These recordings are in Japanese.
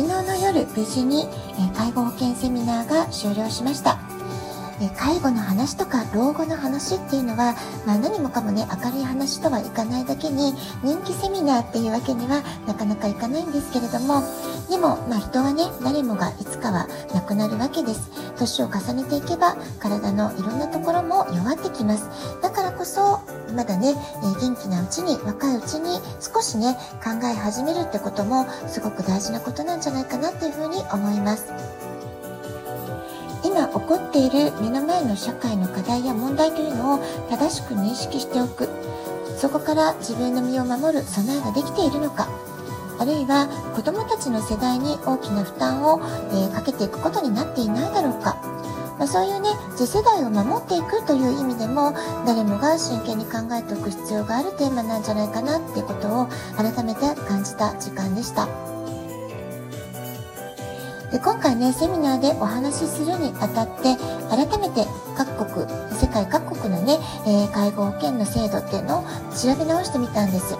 昨日の夜無事に介護保険セミナーが終了しました。介護の話とか老後の話っていうのは、まあ、何もかもね明るい話とはいかないだけに人気セミナーっていうわけにはなかなかいかないんですけれどもでも、まあ、人はね誰もがいつかは亡くなるわけです。年を重ねていけば体のいろんなところも弱ってきます。だからこそまだね、え、元気なうちに若いうちに少しね考え始めるってこともすごく大事なことなんじゃないかなっていうふうに思います。今起こっている目の前の社会の課題や問題というのを正しく認識しておく。そこから自分の身を守る備えができているのか。あるいは子どもたちの世代に大きな負担を、え、かけていくことになっていないだろうか、まあ、そういうね次世代を守っていくという意味でも誰もが真剣に考えておく必要があるテーマなんじゃないかなってことを改めて感じた時間でした。で今回ねセミナーでお話しするにあたって改めて各国世界各国のね、えー、介護保険の制度っていうのを調べ直してみたんです。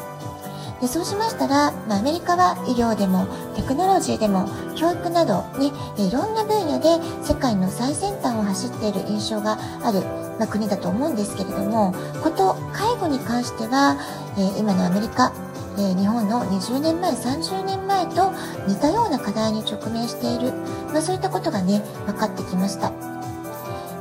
でそうしましたら、まあ、アメリカは医療でもテクノロジーでも教育などねいろんな分野で世界の最先端を走っている印象がある、まあ、国だと思うんですけれどもこと介護に関しては、えー、今のアメリカえ日本の20年前30年前と似たような課題に直面している、まあ、そういったことがね分かってきました。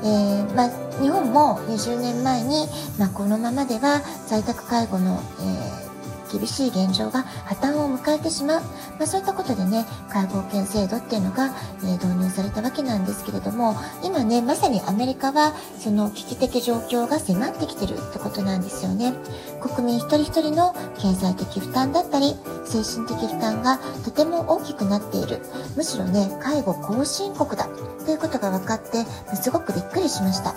えー、まあ、日本も20年前に、まあ、このままでは在宅介護の、えー厳しい現状が破綻を迎えてしまう、まあ、そういったことでね介護保険制度っていうのが、えー、導入されたわけなんですけれども今ねまさにアメリカはその危機的状況が迫ってきてるってことなんですよね。国民一人一人の経済的負担だったり精神的負担がとても大きくなっている。むしろね介護後進国だということが分かってすごくびっくりしました。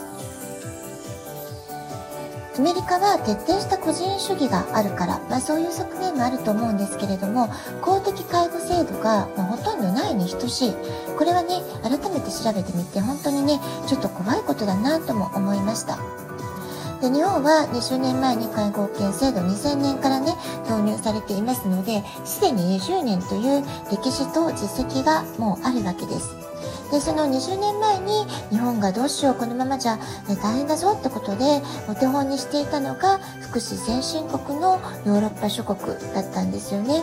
アメリカは徹底した個人主義があるから、まあ、そういう側面もあると思うんですけれども公的介護制度が、まほとんどないに等しいこれはね改めて調べてみて本当にねちょっと怖いことだなとも思いました。で日本は20年前に介護保険制度2000年からね導入されていますのですでに20年という歴史と実績がもうあるわけです。でその20年前に日本がどうしようこのままじゃ、ね、大変だぞってことでお手本にしていたのが福祉先進国のヨーロッパ諸国だったんですよね。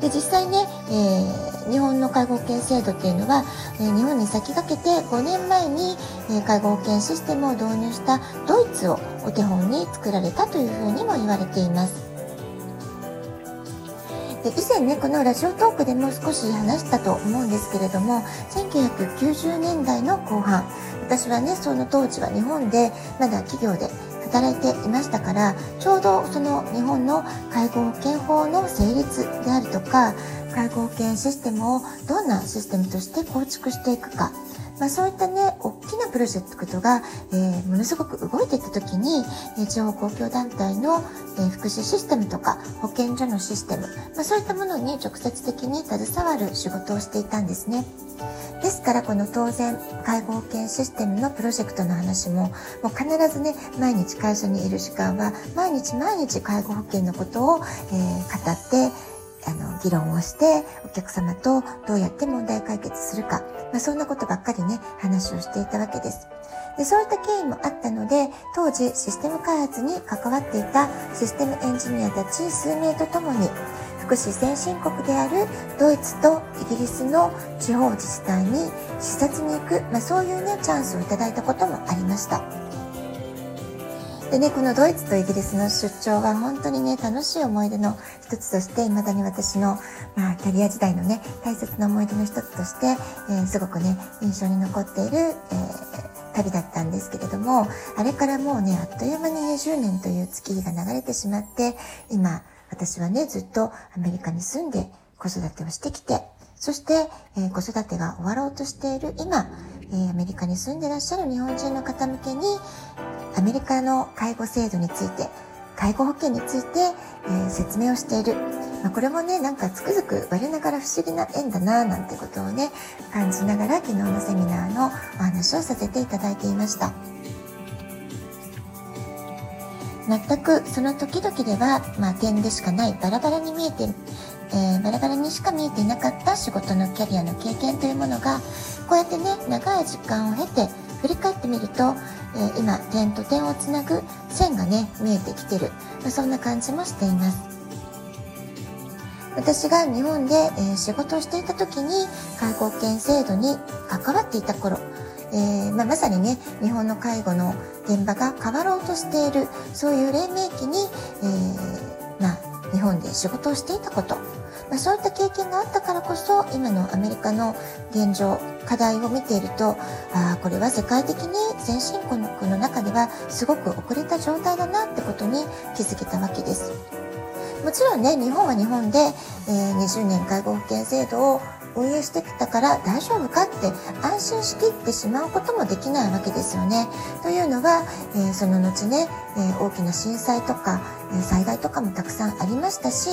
で実際ね、えー、日本の介護保険制度っていうのは、えー、日本に先駆けて5年前に、えー、介護保険システムを導入したドイツをお手本に作られたというふうにも言われています。で以前ねこのラジオトークでも少し話したと思うんですけれども1990年代の後半私はねその当時は日本でまだ企業で働いていましたからちょうどその日本の介護保険法の成立であるとか介護保険システムをどんなシステムとして構築していくかまあ、そういったね大きなプロジェクトが、えー、ものすごく動いていった時に、えー、地方公共団体の、えー、福祉システムとか保健所のシステム、まあ、そういったものに直接的に携わる仕事をしていたんですね。ですからこの当然介護保険システムのプロジェクトの話ももう必ずね毎日会社にいる時間は毎日毎日介護保険のことを、え、語ってあの議論をしてお客様とどうやって問題解決するか、まあ、そんなことばっかりね話をしていたわけです。でそういった経緯もあったので当時システム開発に関わっていたシステムエンジニアたち数名とともに福祉先進国であるドイツとイギリスの地方自治体に視察に行く、まあ、そういうねチャンスをいただいたこともありました。でね、このドイツとイギリスの出張は本当にね、楽しい思い出の一つとして、未だに私の、まあ、キャリア時代のね、大切な思い出の一つとして、えー、すごくね、印象に残っている、えー、旅だったんですけれども、あれからもうね、あっという間に20年という月日が流れてしまって、今、私はね、ずっとアメリカに住んで子育てをしてきて、そして、えー、子育てが終わろうとしている今、えー、アメリカに住んでらっしゃる日本人の方向けにアメリカの介護制度について介護保険について、えー、説明をしている、まあ、これもねなんかつくづく我ながら不思議な縁だななんてことをね感じながら昨日のセミナーのお話をさせていただいていました。全くその時々では、まあ、点でしかないバラバラに見えて、えー、バラバラにしか見えていなかった仕事のキャリアの経験というものがこうやってね長い時間を経て振り返ってみるとえー、今点と点をつなぐ線がね見えてきてる、まあ、そんな感じもしています。私が日本で、えー、仕事をしていた時に介護保険制度に関わっていた頃、えー、まあ、まさにね日本の介護の現場が変わろうとしているそういう黎明期に、えーまあ、日本で仕事をしていたこと。まあ、そういった経験があったからこそ今のアメリカの現状課題を見ているとあこれは世界的に先進国の中ではすごく遅れた状態だなってことに気づけたわけです。もちろんね日本は日本で、えー、20年介護保険制度を運営してきたから大丈夫かって安心しきってしまうこともできないわけですよね。というのは、えー、その後ね、えー、大きな震災とか、え災害とかもたくさんありましたし、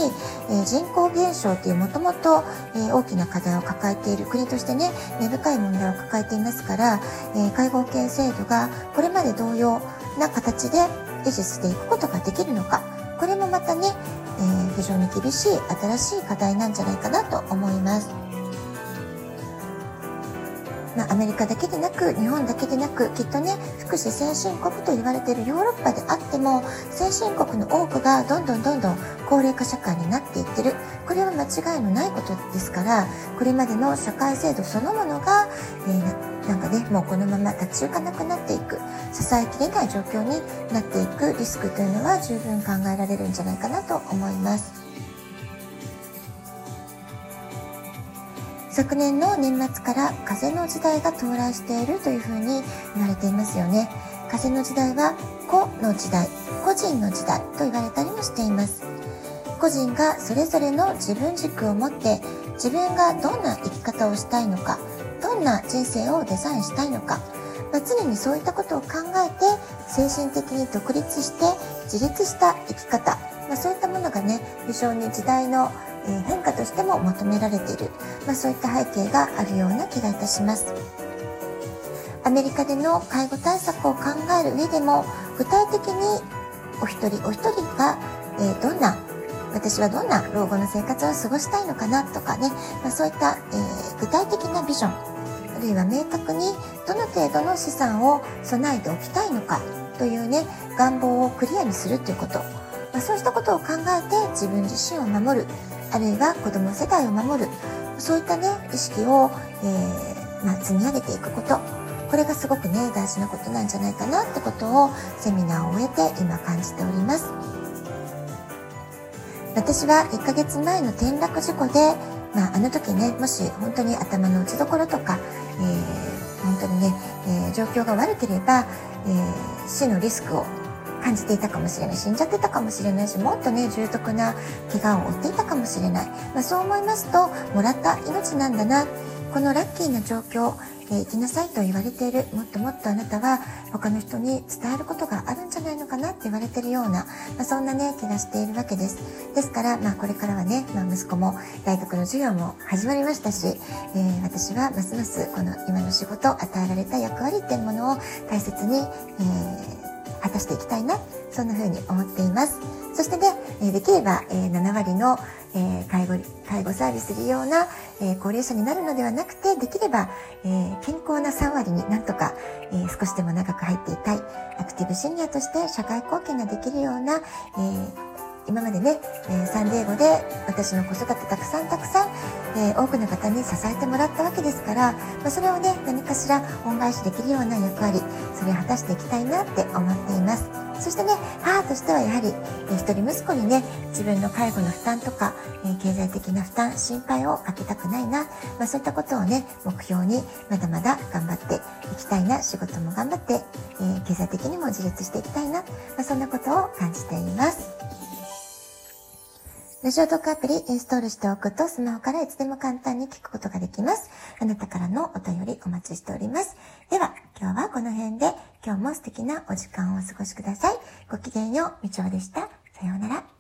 え人口減少っていうもともと大きな課題を抱えている国としてね根深い問題を抱えていますから、え介護保険制度がこれまで同様な形で維持していくことができるのかこれもまたね、え、非常に厳しい新しい課題なんじゃないかなと思います。まあ、アメリカだけでなく日本だけでなくきっとね福祉先進国と言われているヨーロッパであっても先進国の多くがどんどんどんどん高齢化社会になっていってるこれは間違いのないことですからこれまでの社会制度そのものが、えー、なんかねもうこのまま立ち行かなくなっていく支えきれない状況になっていくリスクというのは十分考えられるんじゃないかなと思います。昨年の年末から風の時代が到来しているというふうに言われていますよね。風の時代は個の時代個人の時代と言われたりもしています。個人がそれぞれの自分軸を持って自分がどんな生き方をしたいのかどんな人生をデザインしたいのか、まあ、常にそういったことを考えて精神的に独立して自立した生き方、まあ、そういったものがね非常に時代のえ変化としても求められている、まあ、そういった背景があるような気がいたします。アメリカでの介護対策を考える上でも具体的にお一人お一人が、え、どんな私はどんな老後の生活を過ごしたいのかなとかね、まあ、そういった、えー、具体的なビジョンあるいは明確にどの程度の資産を備えておきたいのかというね願望をクリアにするということ、まあ、そうしたことを考えて自分自身を守る。あるいは子供世代を守る。そういったね意識を、えー、まあ、積み上げていくこと。これがすごくね大事なことなんじゃないかなってことをセミナーを終えて今感じております。私は1ヶ月前の転落事故で、まあ、あの時ねもし本当に頭の打ちどころとか、えー、本当にね、えー、状況が悪ければ、えー、死のリスクを感じていたかもしれない。死んじゃってたかもしれないしもっとね重篤な怪我を負っていたかもしれない、まあ、そう思いますともらった命なんだな。このラッキーな状況え、生きなさいと言われている。もっともっとあなたは他の人に伝えることがあるんじゃないのかなって言われているような、まあ、そんなね気がしているわけです。ですから、まあ、これからはね、まあ、息子も大学の授業も始まりましたし、えー、私はますますこの今の仕事与えられた役割っていうものを大切に、えー果たしていきたいなそんな風に思っています。そしてねできれば7割の介護介護サービス利用な高齢者になるのではなくてできれば健康な3割になんとか少しでも長く入っていたいアクティブシニアとして社会貢献ができるような今までね、えサンディエゴで私の子育てたくさんたくさん、え、多くの方に支えてもらったわけですから、ま、それをね何かしら恩返しできるような役割それを果たしていきたいなって思っています。そしてね母としてはやはり、えー、一人息子にね自分の介護の負担とか、え、経済的な負担心配をかけたくないな、ま、そういったことをね目標にまだまだ頑張っていきたいな仕事も頑張って、え経済的にも自立していきたいな、ま、そんなことを感じています。ラジオトークアプリインストールしておくとスマホからいつでも簡単に聞くことができます。あなたからのお便りお待ちしております。では、今日はこの辺で今日も素敵なお時間をお過ごしください。ごきげんよう、みちおでした。さようなら。